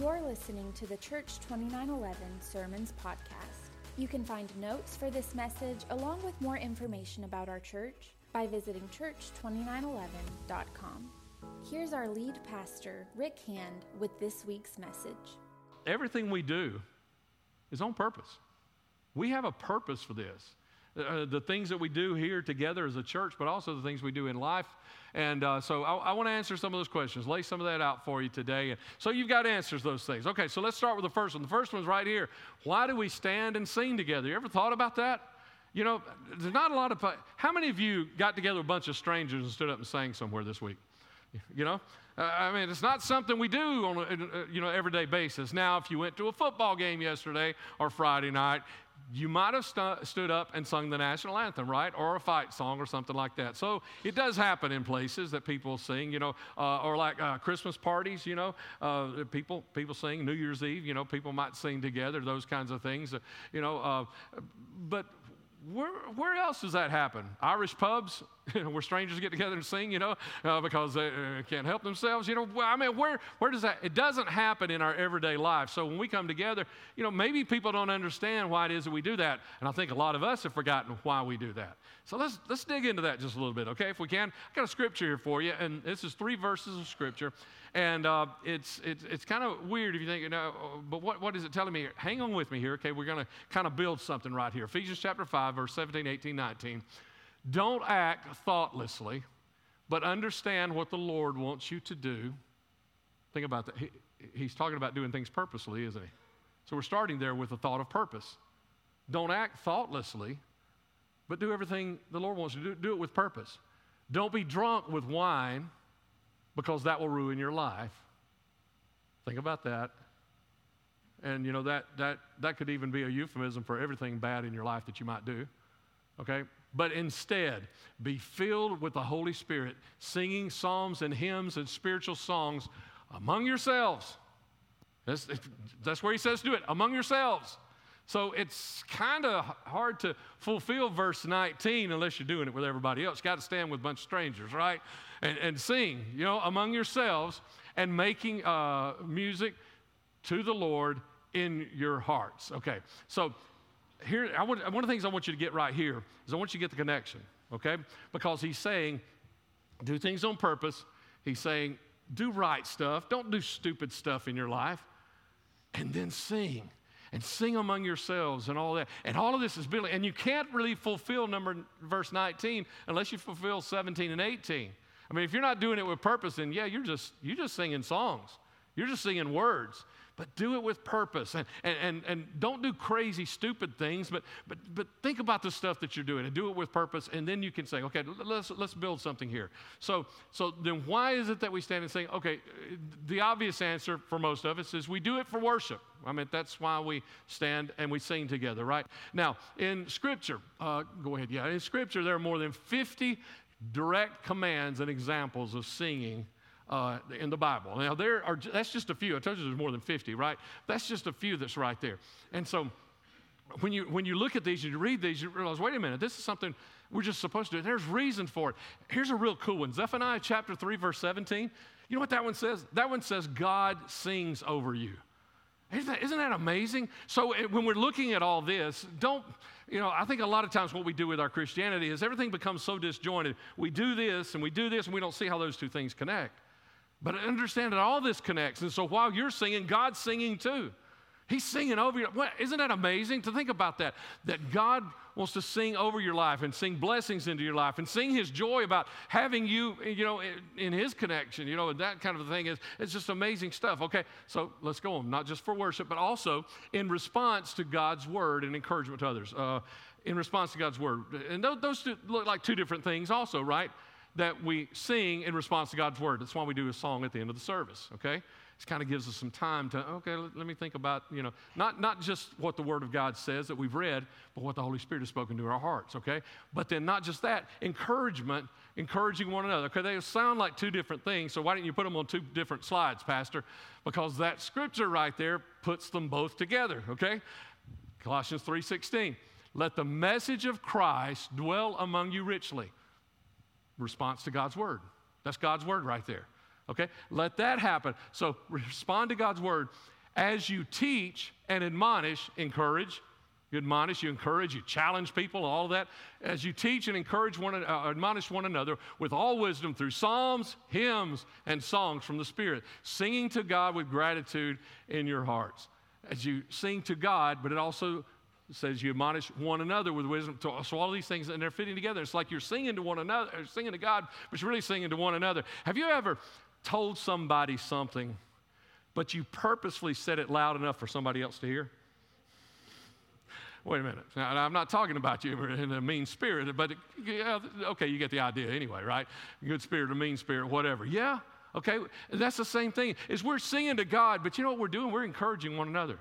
You're listening to the Church 2911 Sermons Podcast. You can find notes for this message along with more information about our church by visiting church2911.com. Here's our lead pastor, Rick Hand, with this week's message. Everything we do is on purpose. We have a purpose for this. Uh, the things that we do here together as a church, but also the things we do in life. And uh, so I, I want to answer some of those questions, lay some of that out for you today. So you've got answers to those things. Okay, so let's start with the first one. The first one's right here. Why do we stand and sing together? You ever thought about that? You know, there's not a lot of. How many of you got together a bunch of strangers and stood up and sang somewhere this week? You know, uh, I mean, it's not something we do on a you know everyday basis. Now, if you went to a football game yesterday or Friday night, you might have stu- stood up and sung the national anthem, right? Or a fight song or something like that. So it does happen in places that people sing, you know, uh, or like uh, Christmas parties, you know, uh, people, people sing New Year's Eve, you know, people might sing together, those kinds of things, uh, you know. Uh, but where, where else does that happen? Irish pubs, where strangers get together and sing, you know, uh, because they uh, can't help themselves, you know. I mean, where, where does that? It doesn't happen in our everyday life. So when we come together, you know, maybe people don't understand why it is that we do that, and I think a lot of us have forgotten why we do that. So let's let's dig into that just a little bit, okay? If we can, I got a scripture here for you, and this is three verses of scripture, and uh, it's it's it's kind of weird if you think, you know, but what what is it telling me? Here? Hang on with me here, okay? We're going to kind of build something right here. Ephesians chapter five, verse 17, 18, 19. Don't act thoughtlessly, but understand what the Lord wants you to do. Think about that. He, he's talking about doing things purposely, isn't he? So we're starting there with the thought of purpose. Don't act thoughtlessly, but do everything the Lord wants you to do. Do it with purpose. Don't be drunk with wine because that will ruin your life. Think about that. And you know that that that could even be a euphemism for everything bad in your life that you might do. Okay? But instead, be filled with the Holy Spirit, singing psalms and hymns and spiritual songs among yourselves. That's, that's where he says to do it, among yourselves. So it's kind of hard to fulfill verse 19 unless you're doing it with everybody else. Got to stand with a bunch of strangers, right? And, and sing, you know, among yourselves and making uh, music to the Lord in your hearts. Okay, so here, I want, one of the things I want you to get right here is I want you to get the connection, okay? Because he's saying, do things on purpose. He's saying, do right stuff. Don't do stupid stuff in your life. And then sing. And sing among yourselves and all that. And all of this is building. And you can't really fulfill number verse 19 unless you fulfill 17 and 18. I mean, if you're not doing it with purpose, then yeah, you're just you're just singing songs. You're just singing words but do it with purpose and, and, and, and don't do crazy, stupid things, but, but, but think about the stuff that you're doing and do it with purpose. And then you can say, okay, let's, let's build something here. So, so then why is it that we stand and say, okay, the obvious answer for most of us is we do it for worship. I mean, that's why we stand and we sing together, right? Now, in Scripture, uh, go ahead, yeah, in Scripture, there are more than 50 direct commands and examples of singing uh, in the Bible. Now, there are, that's just a few. I told you there's more than 50, right? That's just a few that's right there. And so, when you, when you look at these and you read these, you realize, wait a minute, this is something we're just supposed to do. There's reason for it. Here's a real cool one Zephaniah chapter 3, verse 17. You know what that one says? That one says, God sings over you. Isn't that, isn't that amazing? So when we're looking at all this, don't, you know, I think a lot of times what we do with our Christianity is everything becomes so disjointed. We do this and we do this and we don't see how those two things connect. But I understand that all this connects. And so while you're singing, God's singing too. He's singing over you. Isn't that amazing to think about that? That God wants to sing over your life and sing blessings into your life and sing His joy about having you, you know, in His connection, you know, and that kind of thing is it's just amazing stuff. Okay, so let's go on. Not just for worship, but also in response to God's word and encouragement to others. Uh, in response to God's word, and those two look like two different things, also, right? That we sing in response to God's word. That's why we do a song at the end of the service, okay? It kind of gives us some time to, okay, let, let, me think about, you know, not, not just what the word of God says that we've read, but what the Holy Spirit has spoken to our hearts, okay? But then not just that, encouragement, encouraging one another. Okay, they sound like two different things, so why don't you put them on two different slides, Pastor? Because that scripture right there puts them both together, okay? Colossians 3.16, let the message of Christ dwell among you richly response to God's word. That's God's word right there. Okay? Let that happen. So respond to God's word as you teach and admonish, encourage. You admonish, you encourage, you challenge people, all that. As you teach and encourage one, uh, admonish one another with all wisdom through psalms, hymns, and songs from the Spirit, singing to God with gratitude in your hearts. As you sing to God, but it also says you admonish one another with wisdom. So all these things, and they're fitting together. It's like you're singing to one another, singing to God, but you're really singing to one another. Have you ever told somebody something, but you purposely said it loud enough for somebody else to hear? Wait a minute. Now, I'm not talking about you in a mean spirit, but yeah, okay, you get the idea anyway, right? Good spirit or mean spirit, whatever. Yeah, okay. That's the same thing. Is we're singing to God, but you know what we're doing? We're encouraging one another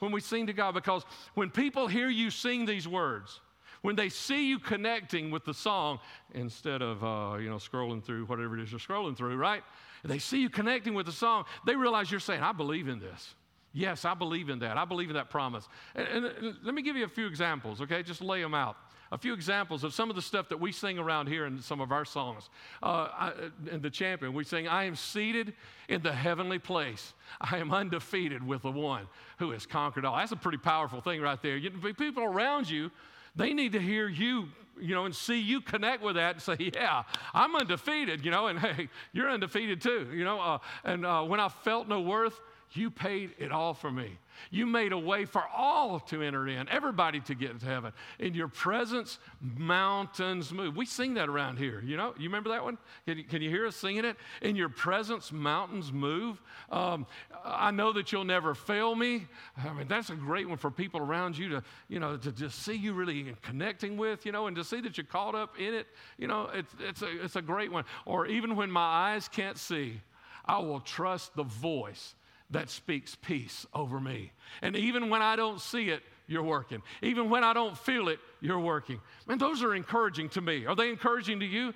when we sing to God because when people hear you sing these words, when they see you connecting with the song instead of uh, you know scrolling through whatever it is you're scrolling through, right? They see you connecting with the song. They realize you're saying, "I believe in this." Yes, I believe in that. I believe in that promise. And, and let me give you a few examples, okay? Just lay them out a few examples of some of the stuff that we sing around here in some of our songs. Uh, I, in the champion, we sing, I am seated in the heavenly place. I am undefeated with the one who has conquered all. That's a pretty powerful thing right there. You, people around you, they need to hear you you know, and see you connect with that and say, yeah, I'm undefeated, you know, and hey, you're undefeated too, you know. Uh, and uh, when I felt no worth, you paid it all for me. You made a way for all to enter in, everybody to get to heaven. In your presence, mountains move. We sing that around here. You know, you remember that one? Can you, can you hear us singing it? In your presence, mountains move. Um, I know that you'll never fail me. I mean, that's a great one for people around you to, you know, to just see you really connecting with, you know, and to see that you're caught up in it. You know, it's, it's, a, it's a great one. Or even when my eyes can't see, I will trust the voice that speaks peace over me. And even when I don't see it, you're working. Even when I don't feel it, you're working. Man, those are encouraging to me. Are they encouraging to you?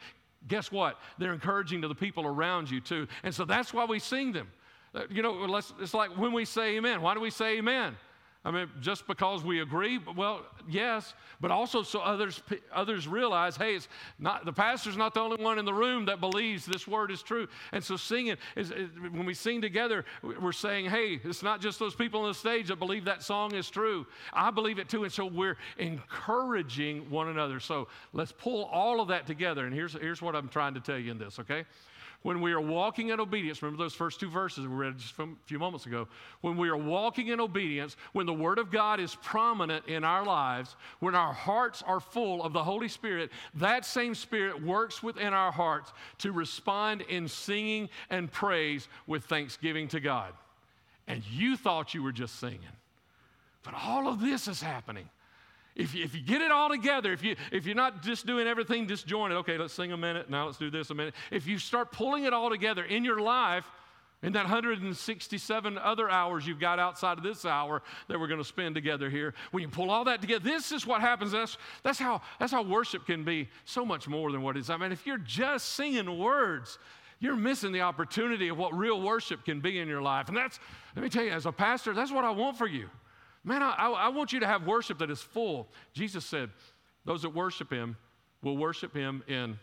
Guess what? They're encouraging to the people around you too. And so that's why we sing them. Uh, you know, it's like when we say amen. Why do we say amen? I mean, just because we agree, well, yes, but also so others others realize, hey, it's not the pastor's not the only one in the room that believes this word is true. And so singing is, is when we sing together, we're saying, hey, it's not just those people on the stage that believe that song is true. I believe it too, and so we're encouraging one another. So let's pull all of that together. And here's here's what I'm trying to tell you in this, okay? When we are walking in obedience, remember those first two verses we read just a few moments ago. When we are walking in obedience, when the Word of God is prominent in our lives, when our hearts are full of the Holy Spirit, that same Spirit works within our hearts to respond in singing and praise with thanksgiving to God. And you thought you were just singing. But all of this is happening. If you, if you get it all together, if, you, if you're not just doing everything disjointed, okay, let's sing a minute, now let's do this a minute. If you start pulling it all together in your life, in that 167 other hours you've got outside of this hour that we're going to spend together here, when you pull all that together, this is what happens. That's, that's, how, that's how worship can be so much more than what it is. I mean, if you're just singing words, you're missing the opportunity of what real worship can be in your life. And that's, let me tell you, as a pastor, that's what I want for you. Man, I, I, want you to have worship that is full. Jesus said, Those that worship him will worship him in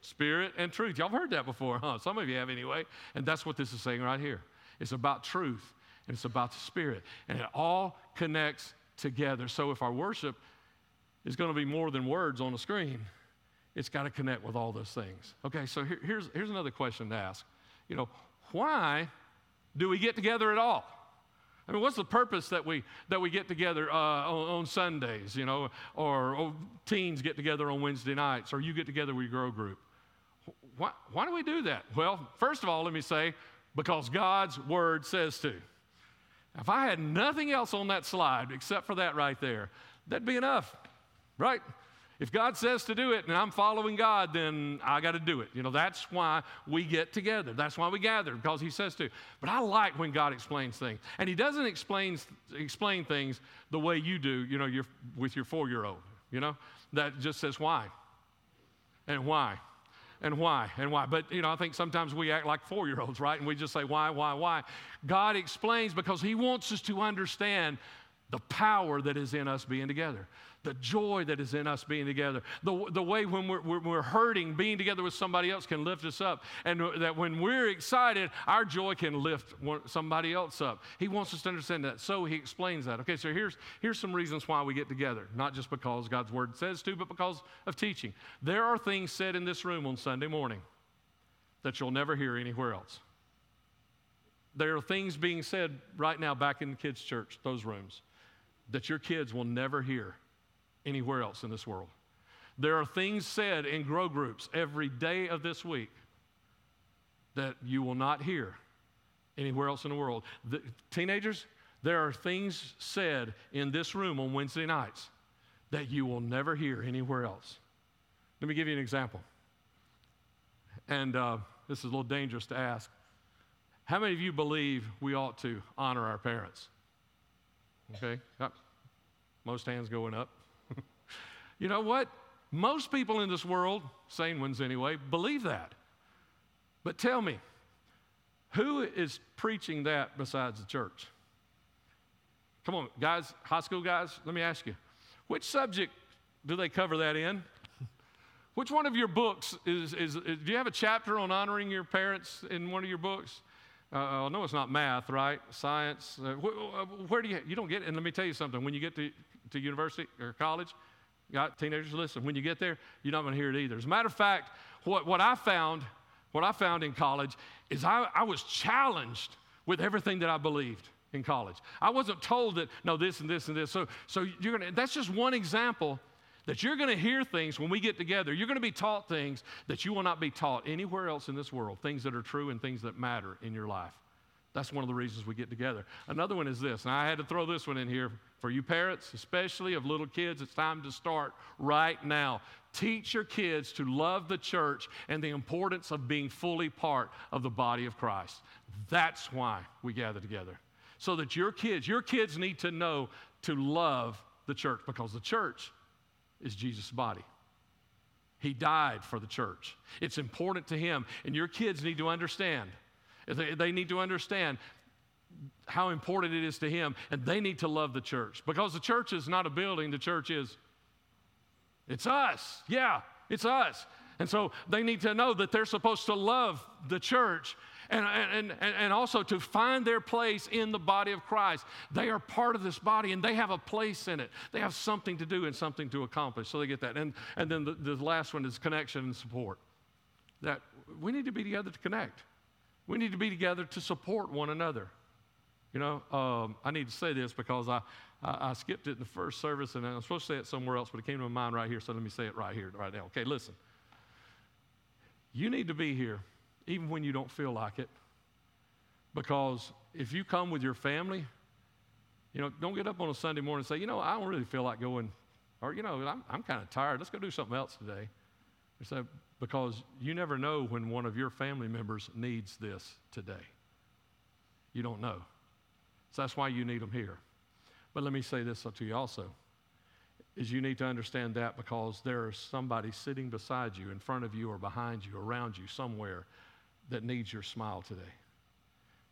spirit and truth. Y'all heard that before, huh? Some of you have anyway. And that's what this is saying right here. It's about truth and it's about the spirit. And it all connects together. So if our worship is going to be more than words on the screen, it's got to connect with all those things. Okay, so here, here's, here's another question to ask. You know, why do we get together at all? I mean, what's the purpose that we, that we get together uh, on, on, Sundays, you know, or, or, teens get together on Wednesday nights, or you get together with your girl group? Why, why do we do that? Well, first of all, let me say, because God's word says to. If I had nothing else on that slide except for that right there, that'd be enough, right? If God says to do it and I'm following God, then I got to do it. You know, that's why we get together. That's why we gather, because He says to. But I like when God explains things. And He doesn't explain, explain things the way you do, you know, you're, with your four year old, you know, that just says why and why and why and why. But, you know, I think sometimes we act like four year olds, right? And we just say why, why, why. God explains because He wants us to understand the power that is in us being together, the joy that is in us being together, the, the way when we're, we're, hurting, being together with somebody else can lift us up, and that when we're excited, our joy can lift somebody else up. He wants us to understand that. So he explains that. Okay, so here's, here's some reasons why we get together, not just because God's word says to, but because of teaching. There are things said in this room on Sunday morning that you'll never hear anywhere else. There are things being said right now back in the kids' church, those rooms that your kids will never hear anywhere else in this world. There are things said in grow groups every day of this week that you will not hear anywhere else in the world. The, teenagers, there are things said in this room on Wednesday nights that you will never hear anywhere else. Let me give you an example. And uh, this is a little dangerous to ask. How many of you believe we ought to honor our parents? Okay, most hands going up. you know what? Most people in this world, sane ones anyway, believe that. But tell me, who is preaching that besides the church? Come on, guys, high school guys, let me ask you, which subject do they cover that in? Which one of your books is, is, is, do you have a chapter on honoring your parents in one of your books? Uh, no, it's not math, right? Science. Uh, wh- where do you, you don't get, and let me tell you something, when you get to, to university or college, got teenagers, listen, when you get there, you're not going to hear it either. As a matter of fact, what, what I found, what I found in college is I, I was challenged with everything that I believed in college. I wasn't told that, no, this and this and this. So, so you're going to, that's just one example that you're going to hear things when we get together. You're going to be taught things that you will not be taught anywhere else in this world, things that are true and things that matter in your life. That's one of the reasons we get together. Another one is this, and I had to throw this one in here for you parents, especially of little kids. It's time to start right now. Teach your kids to love the church and the importance of being fully part of the body of Christ. That's why we gather together. So that your kids, your kids need to know to love the church because the church is Jesus' body. He died for the church. It's important to him. And your kids need to understand. They, they need to understand how important it is to him. And they need to love the church. Because the church is not a building, the church is. It's us. Yeah, it's us. And so they need to know that they're supposed to love the church and, and, and, and also to find their place in the body of Christ. They are part of this body and they have a place in it. They have something to do and something to accomplish. So they get that. And, and then the, the last one is connection and support. That we need to be together to connect, we need to be together to support one another. You know, um, I need to say this because I, I, I, skipped it in the first service and I was supposed to say it somewhere else, but it came to my mind right here, so let me say it right here, right now. Okay, listen. You need to be here even when you don't feel like it. Because if you come with your family, you know, don't get up on a Sunday morning and say, you know, I don't really feel like going, or, you know, I'm, I'm kind of tired. Let's go do something else today. So, because you never know when one of your family members needs this today. You don't know. So that's why you need them here. But let me say this to you also is you need to understand that because there is somebody sitting beside you, in front of you, or behind you, around you, somewhere that needs your smile today.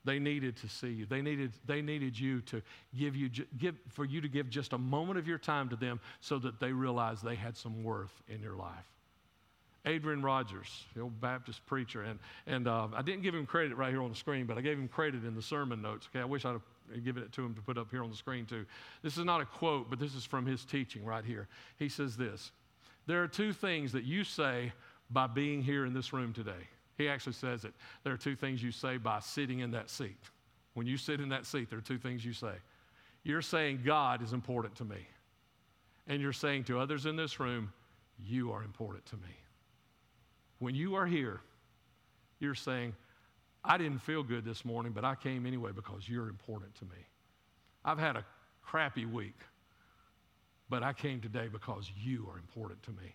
They needed to see you. They needed, they needed you to give you, give, for you to give just a moment of your time to them so that they realize they had some worth in your life. Adrian Rogers, the old Baptist preacher, and, and uh, I didn't give him credit right here on the screen, but I gave him credit in the sermon notes. Okay, I wish I'd have given it to him to put up here on the screen too. This is not a quote, but this is from his teaching right here. He says this There are two things that you say by being here in this room today. He actually says it. There are two things you say by sitting in that seat. When you sit in that seat, there are two things you say. You're saying, God is important to me. And you're saying to others in this room, You are important to me. When you are here, you're saying, I didn't feel good this morning, but I came anyway because you're important to me. I've had a crappy week, but I came today because you are important to me.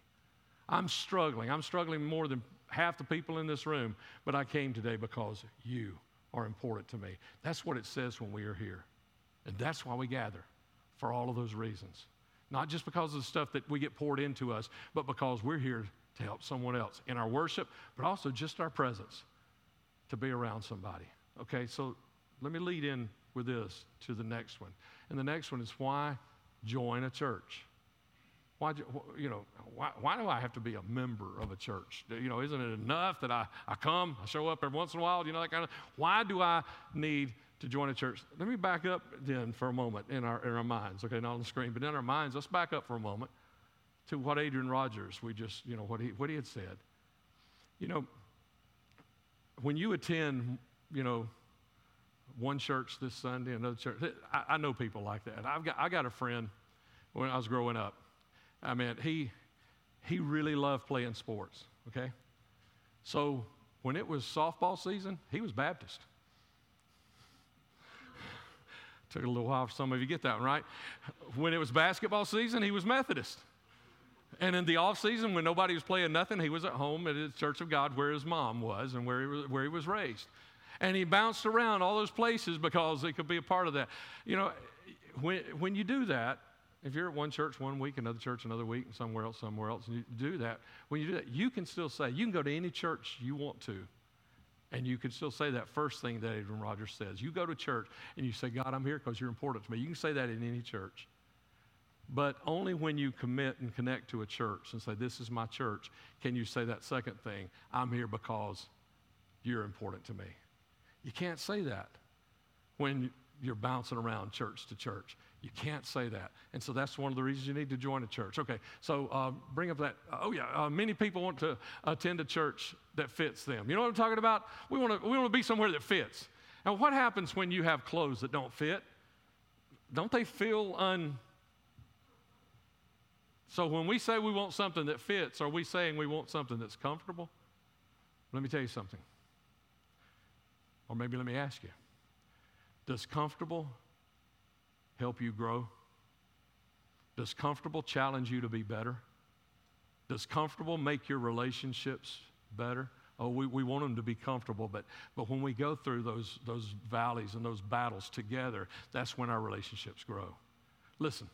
I'm struggling. I'm struggling more than half the people in this room, but I came today because you are important to me. That's what it says when we are here. And that's why we gather, for all of those reasons. Not just because of the stuff that we get poured into us, but because we're here to help someone else in our worship, but also just our presence to be around somebody. Okay, so let me lead in with this to the next one. And the next one is why join a church? Why, you know, why, why do I have to be a member of a church? You know, isn't it enough that I, I come, I show up every once in a while, you know, that kind of, why do I need to join a church? Let me back up then for a moment in our, in our minds, okay, not on the screen, but in our minds, let's back up for a moment to what Adrian Rogers, we just, you know, what he, what he had said. You know, when you attend, you know, one church this Sunday, another church, I, I know people like that. I've got, I got a friend when I was growing up. I mean, he, he really loved playing sports, okay? So when it was softball season, he was Baptist. Took a little while for some of you to get that right. When it was basketball season, he was Methodist. And in the off season, when nobody was playing nothing, he was at home at his Church of God where his mom was and where he was, where he was raised. And he bounced around all those places because he could be a part of that. You know, when, when you do that, if you're at one church one week, another church another week, and somewhere else, somewhere else, and you do that, when you do that, you can still say, you can go to any church you want to, and you can still say that first thing that Adrian Rogers says. You go to church and you say, God, I'm here because you're important to me. You can say that in any church. But only when you commit and connect to a church and say, This is my church, can you say that second thing, I'm here because you're important to me. You can't say that when you're bouncing around church to church. You can't say that. And so that's one of the reasons you need to join a church. Okay, so uh, bring up that. Oh, yeah, uh, many people want to attend a church that fits them. You know what I'm talking about? We want to we want to be somewhere that fits. Now, what happens when you have clothes that don't fit? Don't they feel un so when we say we want something that fits, are we saying we want something that's comfortable? Let me tell you something. Or maybe let me ask you Does comfortable help you grow? Does comfortable challenge you to be better? Does comfortable make your relationships better? Oh, we, we want them to be comfortable, but, but when we go through those, those valleys and those battles together, that's when our relationships grow. Listen,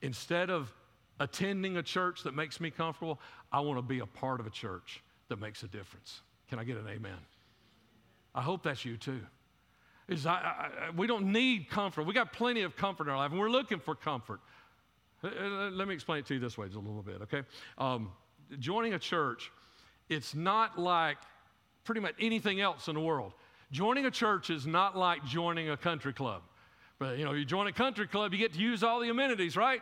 instead of attending a church that makes me comfortable. I want to be a part of a church that makes a difference. Can I get an amen? I hope that's you too. Is I, I, we don't need comfort. We got plenty of comfort in our life, and we're looking for comfort. Uh, uh, let me explain it to you this way just a little bit, okay? Um, joining a church, it's not like pretty much anything else in the world. Joining a church is not like joining a country club. But you know, you join a country club, you get to use all the amenities, right?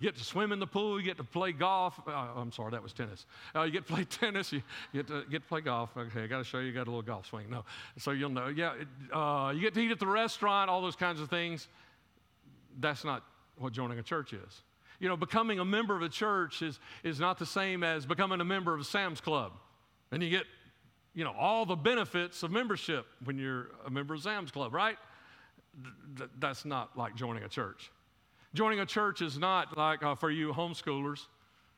You get to swim in the pool. You get to play golf. Uh, I'm sorry, that was tennis. Uh, you get to play tennis. You get to get to play golf. Okay, I got to show you. You got a little golf swing. No, so you'll know. Yeah, it, uh, you get to eat at the restaurant. All those kinds of things. That's not what joining a church is. You know, becoming a member of a church is is not the same as becoming a member of Sam's Club, and you get, you know, all the benefits of membership when you're a member of Sam's Club, right? Th- that's not like joining a church. Joining a church is not like uh, for you homeschoolers.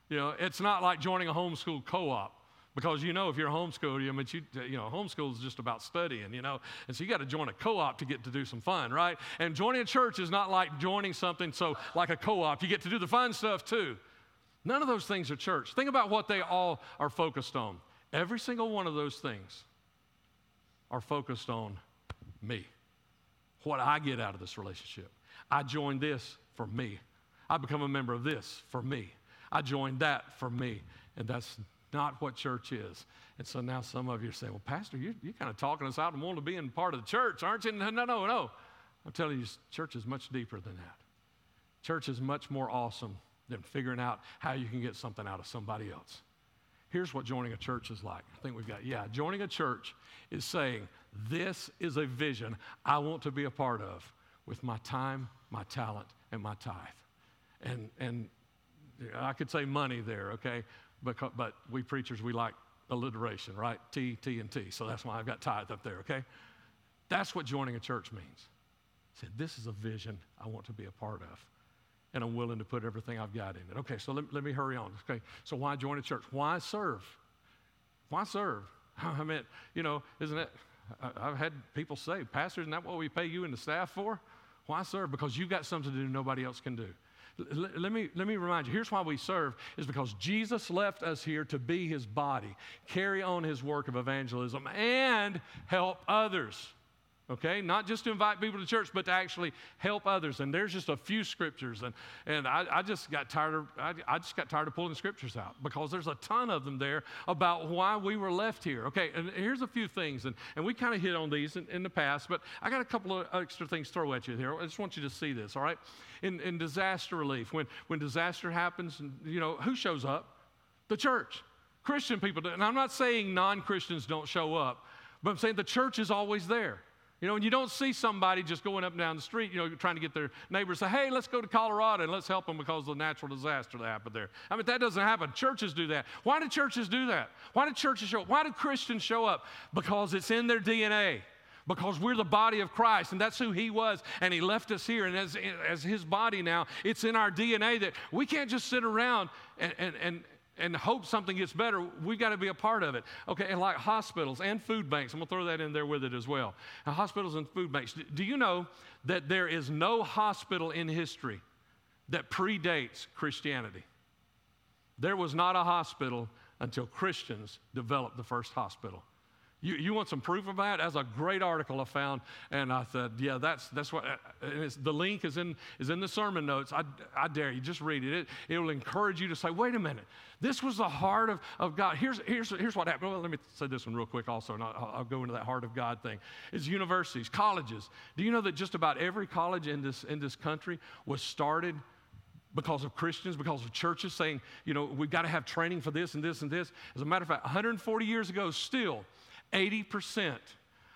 You know, it's not like joining a homeschool co-op because you know if you're homeschooling, I mean, you, you know, homeschool is just about studying, you know, and so you got to join a co-op to get to do some fun, right? And joining a church is not like joining something so like a co-op, you get to do the fun stuff too. None of those things are church. Think about what they all are focused on. Every single one of those things are focused on me, what I get out of this relationship. I joined this for me. I become a member of this for me. I joined that for me. And that's not what church is. And so now some of you are saying, well, Pastor, you're, you're kind of talking us out and wanting to be in part of the church, aren't you? No, no, no, no. I'm telling you, church is much deeper than that. Church is much more awesome than figuring out how you can get something out of somebody else. Here's what joining a church is like. I think we've got, yeah, joining a church is saying, this is a vision I want to be a part of with my time, my talent, and my tithe. And, and I could say money there, okay? But, but we preachers, we like alliteration, right? T, T, and T. So that's why I've got tithe up there, okay? That's what joining a church means. Said, this is a vision I want to be a part of. And I'm willing to put everything I've got in it. Okay, so let, let me hurry on. Okay, so why join a church? Why serve? Why serve? I mean, you know, isn't it? I've had people say, Pastor, isn't that what we pay you and the staff for? Why serve? Because you've got something to do nobody else can do. L- let, me, let me remind you here's why we serve is because Jesus left us here to be his body, carry on his work of evangelism, and help others. Okay? Not just to invite people to church but to actually help others. And there's just a few scriptures and, and I, I just got tired of I, I, just got tired of pulling scriptures out because there's a ton of them there about why we were left here. Okay and here's a few things and, and we kind of hit on these in, in the past but i got a couple of extra things to throw at you here. I just want you to see this all right? In, in disaster relief when, when disaster happens and you know who shows up? The church. Christian people and i'm not saying non-christians don't show up but i'm saying the church is always there you know, and you don't see somebody just going up and down the street, you know, trying to get their neighbors say, hey, let's go to Colorado and let's help them because of the natural disaster that happened there. I mean, that doesn't happen. Churches do that. Why do churches do that? Why do churches show up? Why do Christians show up? Because it's in their DNA. Because we're the body of Christ, and that's who He was, and He left us here. And as, as His body now, it's in our DNA that we can't just sit around and, and, and, and hope something gets better, we've got to be a part of it. Okay, and like hospitals and food banks, I'm going to throw that in there with it as well. Now, hospitals and food banks. Do you know that there is no hospital in history that predates Christianity? There was not a hospital until Christians developed the first hospital. You, you want some proof of that? That's a great article I found, and I said, yeah, that's, that's what, uh, the link is in, is in the sermon notes. I, I dare you, just read it. it. It will encourage you to say, wait a minute, this was the heart of, of God. Here's, here's, here's what happened. Well, let me say this one real quick also, and I'll, I'll go into that heart of God thing. It's universities, colleges. Do you know that just about every college in this, in this country was started because of Christians, because of churches saying, you know, we've got to have training for this and this and this. As a matter of fact, 140 years ago, still, 80%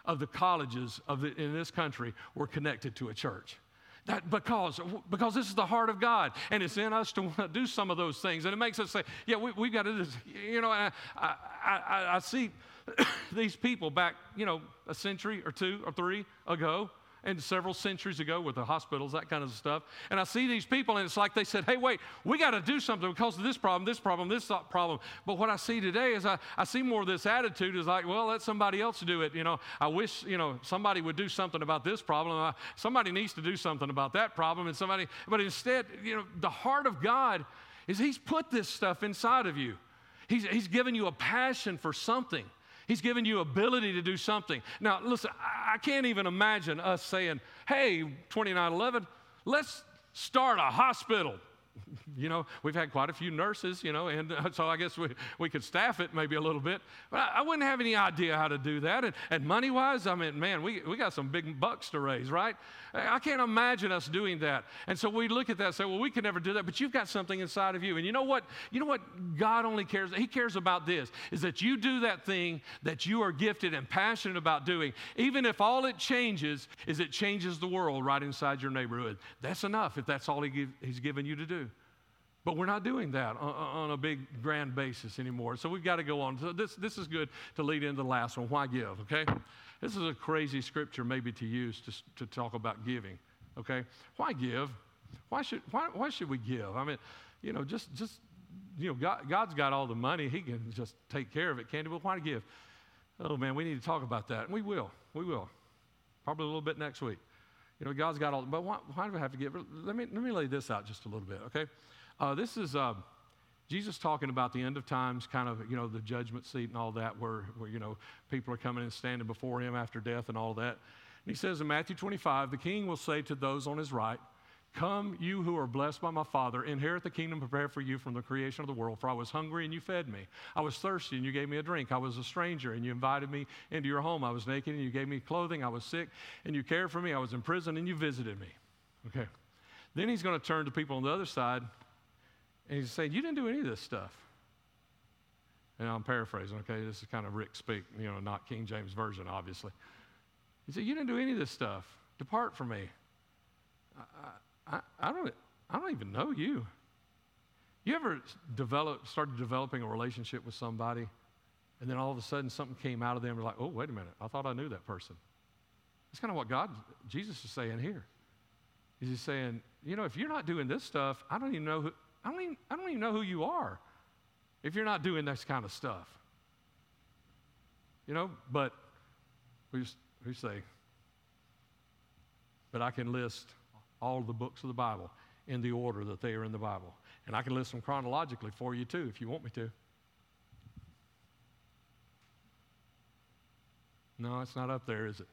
of the colleges of the, in this country were connected to a church. That because, because this is the heart of God, and it's in us to want to do some of those things. And it makes us say, yeah, we, we've got to. You know, I, I, I, I see these people back, you know, a century or two or three ago and several centuries ago with the hospitals, that kind of stuff. And I see these people, and it's like they said, hey, wait, we got to do something because of this problem, this problem, this problem. But what I see today is I, I see more of this attitude is like, well, let somebody else do it. You know, I wish, you know, somebody would do something about this problem. I, somebody needs to do something about that problem. And somebody, but instead, you know, the heart of God is He's put this stuff inside of you. He's, he's given you a passion for something. He's given you ability to do something. Now, listen, I can't even imagine us saying, hey, 2911, let's start a hospital. You know, we've had quite a few nurses, you know, and uh, so I guess we, we could staff it maybe a little bit. But I, I wouldn't have any idea how to do that. And, and money wise, I mean, man, we, we got some big bucks to raise, right? I can't imagine us doing that. And so we look at that and say, well, we can never do that, but you've got something inside of you. And you know what? You know what God only cares? He cares about this is that you do that thing that you are gifted and passionate about doing, even if all it changes is it changes the world right inside your neighborhood. That's enough if that's all he give, He's given you to do. But we're not doing that on, on, a big grand basis anymore. So we've got to go on. So this, this is good to lead into the last one. Why give? Okay? This is a crazy scripture maybe to use to, to talk about giving. Okay? Why give? Why should, why, why should we give? I mean, you know, just, just you know, God, God's got all the money. He can just take care of it, can't he? But why give? Oh, man, we need to talk about that. And we will. We will. Probably a little bit next week. You know, God's got all, but why, why do we have to give? Let me, let me lay this out just a little bit, okay? Uh, this is uh, Jesus talking about the end of times, kind of, you know, the judgment seat and all that, where, where, you know, people are coming and standing before him after death and all that. And he says in Matthew 25, the king will say to those on his right, Come, you who are blessed by my Father, inherit the kingdom prepared for you from the creation of the world. For I was hungry and you fed me. I was thirsty and you gave me a drink. I was a stranger and you invited me into your home. I was naked and you gave me clothing. I was sick and you cared for me. I was in prison and you visited me. Okay. Then he's going to turn to people on the other side and he's saying, You didn't do any of this stuff. And I'm paraphrasing, okay? This is kind of Rick speak, you know, not King James Version, obviously. He said, You didn't do any of this stuff. Depart from me. I, I, I don't, I don't even know you. You ever develop, started developing a relationship with somebody, and then all of a sudden something came out of them, and like, oh, wait a minute, I thought I knew that person. That's kind of what God, Jesus is saying here. He's just saying, you know, if you're not doing this stuff, I don't even know who, I don't even, I don't even know who you are if you're not doing this kind of stuff. You know, but we, we say, but I can list all the books of the Bible in the order that they are in the Bible. And I can list them chronologically for you too, if you want me to. No, it's not up there, is it?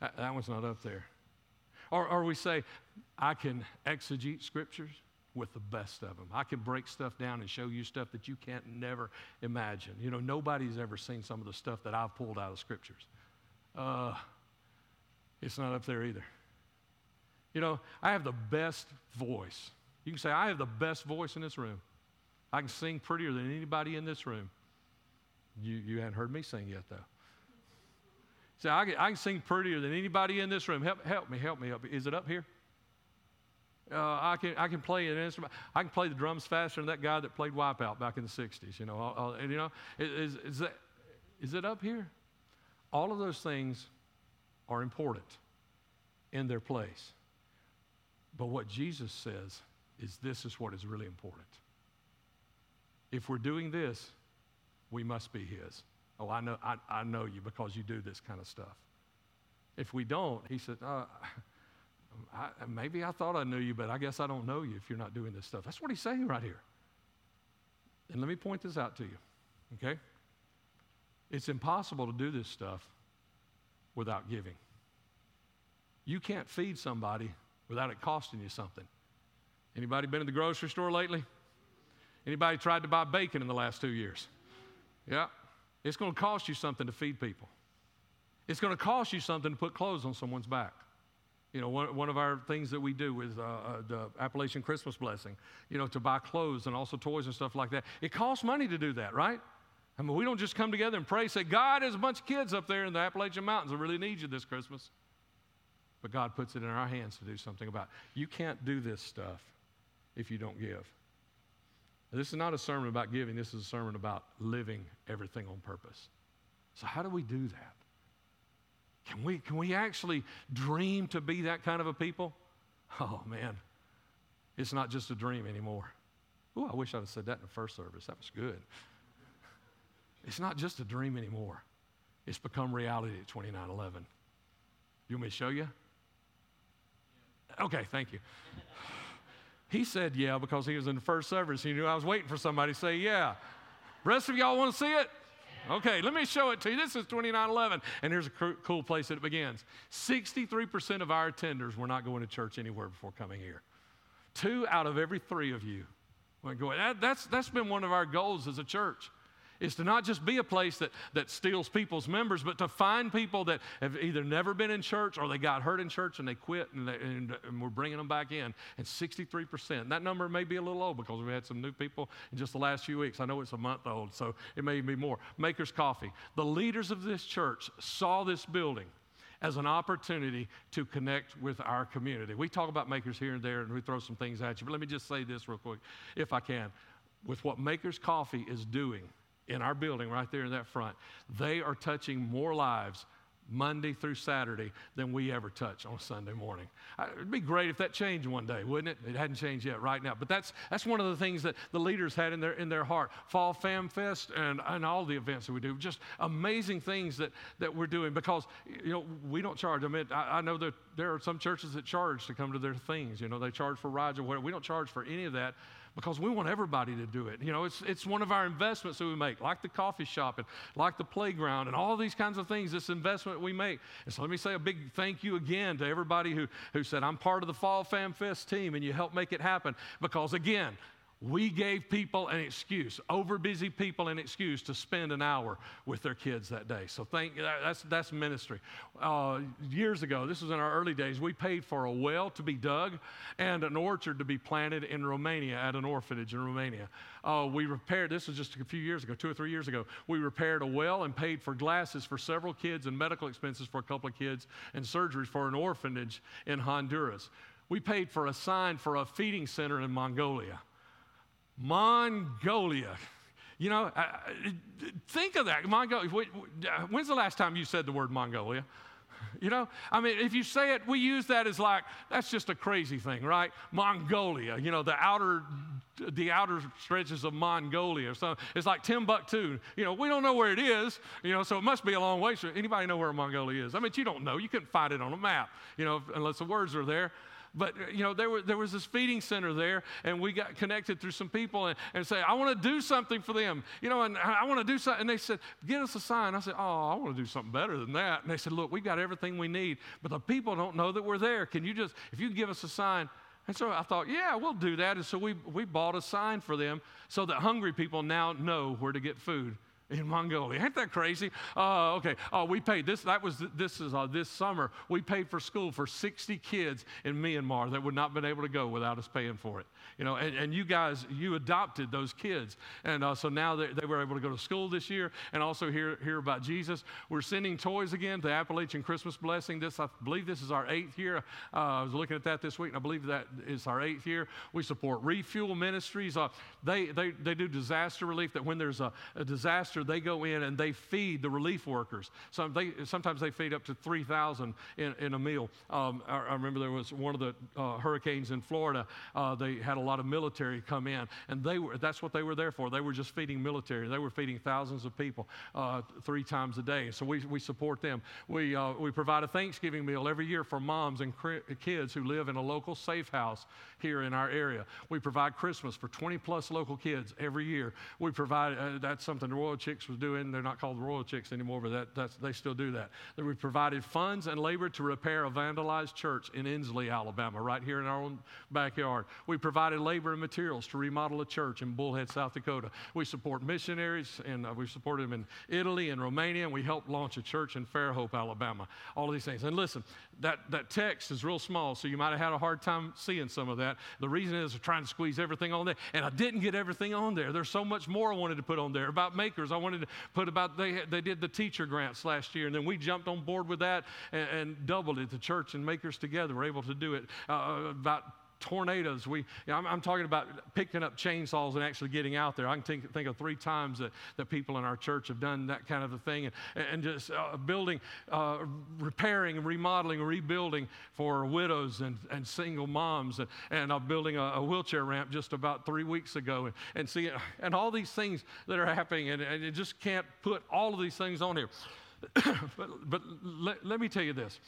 That, that one's not up there. Or, or we say, I can exegete scriptures with the best of them. I can break stuff down and show you stuff that you can't never imagine. You know, nobody's ever seen some of the stuff that I've pulled out of scriptures. Uh, it's not up there either. You know, I have the best voice. You can say, I have the best voice in this room. I can sing prettier than anybody in this room. You, you hadn't heard me sing yet, though. Say, I can, I can sing prettier than anybody in this room. Help, help me, help me. Up. Is it up here? Uh, I, can, I can play an instrument. I can play the drums faster than that guy that played Wipeout back in the 60s. You know, I'll, I'll, and, you know is, is, that, is it up here? All of those things are important in their place. But what Jesus says is this is what is really important. If we're doing this, we must be His. Oh, I know, I, I know you because you do this kind of stuff. If we don't, He said, uh, I, maybe I thought I knew you, but I guess I don't know you if you're not doing this stuff. That's what He's saying right here. And let me point this out to you, okay? It's impossible to do this stuff without giving. You can't feed somebody without it costing you something. Anybody been to the grocery store lately? Anybody tried to buy bacon in the last two years? Yeah. It's going to cost you something to feed people. It's going to cost you something to put clothes on someone's back. You know, one, one of our things that we do with uh, uh, the Appalachian Christmas Blessing, you know, to buy clothes and also toys and stuff like that. It costs money to do that, right? I mean, we don't just come together and pray, say, God, there's a bunch of kids up there in the Appalachian Mountains that really need you this Christmas. But God puts it in our hands to do something about it. You can't do this stuff if you don't give. This is not a sermon about giving, this is a sermon about living everything on purpose. So, how do we do that? Can we, can we actually dream to be that kind of a people? Oh, man. It's not just a dream anymore. Oh, I wish I'd have said that in the first service. That was good. It's not just a dream anymore. It's become reality at 2911. You want me to show you? Okay, thank you. He said yeah because he was in the first service. He knew I was waiting for somebody to say yeah. Rest of y'all want to see it? Okay, let me show it to you. This is 2911, and here's a cool place that it begins. 63% of our attenders were not going to church anywhere before coming here. Two out of every three of you went going. That, that's, that's been one of our goals as a church is to not just be a place that, that steals people's members, but to find people that have either never been in church or they got hurt in church and they quit and, they, and, and we're bringing them back in. And 63%. That number may be a little low because we had some new people in just the last few weeks. I know it's a month old, so it may be more. Maker's Coffee. The leaders of this church saw this building as an opportunity to connect with our community. We talk about makers here and there and we throw some things at you, but let me just say this real quick, if I can. With what Makers Coffee is doing, in our building right there in that front, they are touching more lives Monday through Saturday than we ever touch on Sunday morning. It'd be great if that changed one day, wouldn't it? It hadn't changed yet right now. But that's, that's one of the things that the leaders had in their, in their heart. Fall Fam Fest and, and all the events that we do. Just amazing things that, that we're doing because, you know, we don't charge. I mean, I, I know that there are some churches that charge to come to their things. You know, they charge for rides or whatever. We don't charge for any of that because we want everybody to do it. You know, it's, it's one of our investments that we make, like the coffee shop and like the playground and all these kinds of things, this investment we make. And so let me say a big thank you again to everybody who, who said, I'm part of the Fall Fam Fest team and you helped make it happen. Because again, we gave people an excuse, overbusy people an excuse to spend an hour with their kids that day. So thank that's that's ministry. Uh, years ago, this was in our early days, we paid for a well to be dug and an orchard to be planted in Romania at an orphanage in Romania. Uh, we repaired this was just a few years ago, two or three years ago. We repaired a well and paid for glasses for several kids and medical expenses for a couple of kids and surgeries for an orphanage in Honduras. We paid for a sign for a feeding center in Mongolia. Mongolia. You know, think of that. Mongolia. When's the last time you said the word Mongolia? You know, I mean, if you say it, we use that as like that's just a crazy thing, right? Mongolia, you know, the outer, the outer stretches of Mongolia. So it's like Timbuktu. You know, we don't know where it is. You know, so it must be a long way. So anybody know where Mongolia is? I mean, you don't know. You couldn't find it on a map. You know, unless the words are there. But you know, there, were, there was this feeding center there, and we got connected through some people and, and say, I want to do something for them. You know, and I want to do something. And they said, Get us a sign. I said, Oh, I want to do something better than that. And they said, Look, we've got everything we need, but the people don't know that we're there. Can you just, if you give us a sign, and so I thought, yeah, we'll do that. And so we, we bought a sign for them so that hungry people now know where to get food in Mongolia. Ain't that crazy? Uh, okay. Uh, we paid this. That was this is uh, this summer. We paid for school for 60 kids in Myanmar that would not have been able to go without us paying for it. You know, and, and you guys, you adopted those kids, and uh, so now they, they, were able to go to school this year and also hear hear about Jesus. We're sending toys again to Appalachian Christmas Blessing. This I believe this is our eighth year. Uh, I was looking at that this week, and I believe that is our eighth year. We support Refuel Ministries. Uh, they they they do disaster relief. That when there's a, a disaster they go in and they feed the relief workers. Some, they, sometimes they feed up to 3,000 in, in a meal. Um, I, I, remember there was one of the uh, hurricanes in Florida. Uh, they had a lot of military come in, and they were, that's what they were there for. They were just feeding military. They were feeding thousands of people uh, three times a day. So we, we support them. We, uh, we provide a Thanksgiving meal every year for moms and kids who live in a local safe house here in our area. We provide Christmas for 20 plus local kids every year. We provide, uh, that's something the Royal Chicks was doing. They're not called Royal Chicks anymore, but that, they still do that. That we provided funds and labor to repair a vandalized church in Ensley, Alabama, right here in our own backyard. We provided labor and materials to remodel a church in Bullhead, South Dakota. We support missionaries, and uh, we supported them in Italy and Romania, and we helped launch a church in Fairhope, Alabama. All of these things. And listen, that, that text is real small, so you might have had a hard time seeing some of that. The reason is we're trying to squeeze everything on there, and I didn't get everything on there. There's so much more I wanted to put on there about makers. I wanted to put about they they did the teacher grants last year, and then we jumped on board with that and, and doubled it. The church and makers together were able to do it uh, about tornadoes. We, you know, I'm, I'm, talking about picking up chainsaws and actually getting out there. I can think, think of three times that, that people in our church have done that kind of a thing and, and just uh, building, uh, repairing, remodeling, rebuilding for widows and, and single moms and, and uh, building a, a, wheelchair ramp just about three weeks ago. And, and see, and all these things that are happening, and, and you just can't put all of these things on here. but but let, let me tell you this.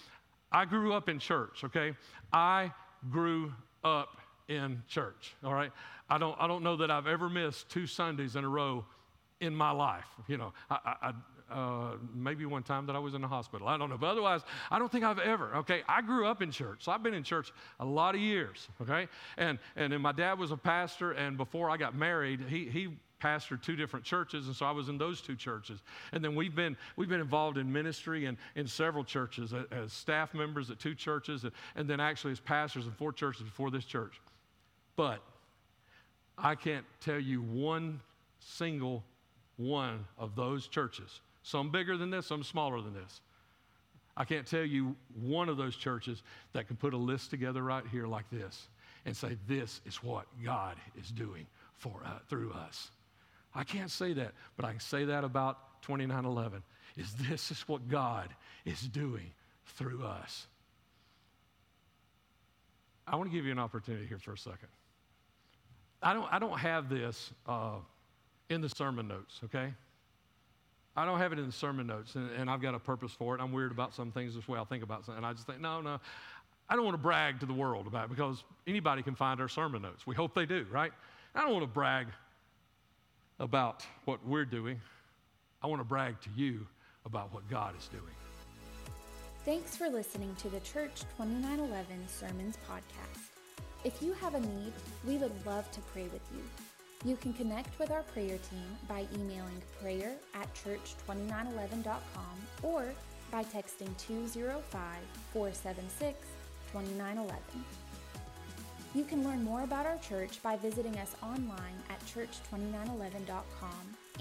I grew up in church, okay? I grew up in church, all right? I don't, I don't know that I've ever missed two Sundays in a row in my life. You know, I, I, uh, maybe one time that I was in the hospital. I don't know. But otherwise, I don't think I've ever, okay? I grew up in church. So I've been in church a lot of years, okay? And, and then my dad was a pastor, and before I got married, he, he pastored two different churches, and so I was in those two churches. And then we've been, we've been involved in ministry and in several churches as, as staff members at two churches, and, and then actually as pastors in four churches before this church. But I can't tell you one single one of those churches, some bigger than this, some smaller than this. I can't tell you one of those churches that can put a list together right here like this and say, This is what God is doing for uh, through us. I can't say that, but I can say that about 2911. Is this is what God is doing through us. I want to give you an opportunity here for a second. I don't, I don't have this uh, in the sermon notes, okay? I don't have it in the sermon notes, and, and, I've got a purpose for it. I'm weird about some things this way. I think about something, and I just think, no, no, I don't want to brag to the world about it because anybody can find our sermon notes. We hope they do, right? I don't want to brag about what we're doing. I want to brag to you about what God is doing. Thanks for listening to the Church 2911 Sermons Podcast. If you have a need, we would love to pray with you. You can connect with our prayer team by emailing prayer at church2911.com or by texting 205 476 2911. You can learn more about our church by visiting us online at church2911.com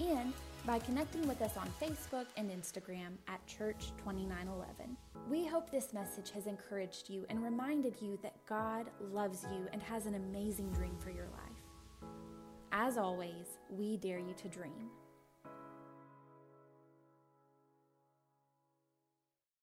and by connecting with us on Facebook and Instagram at Church2911. We hope this message has encouraged you and reminded you that God loves you and has an amazing dream for your life. As always, we dare you to dream.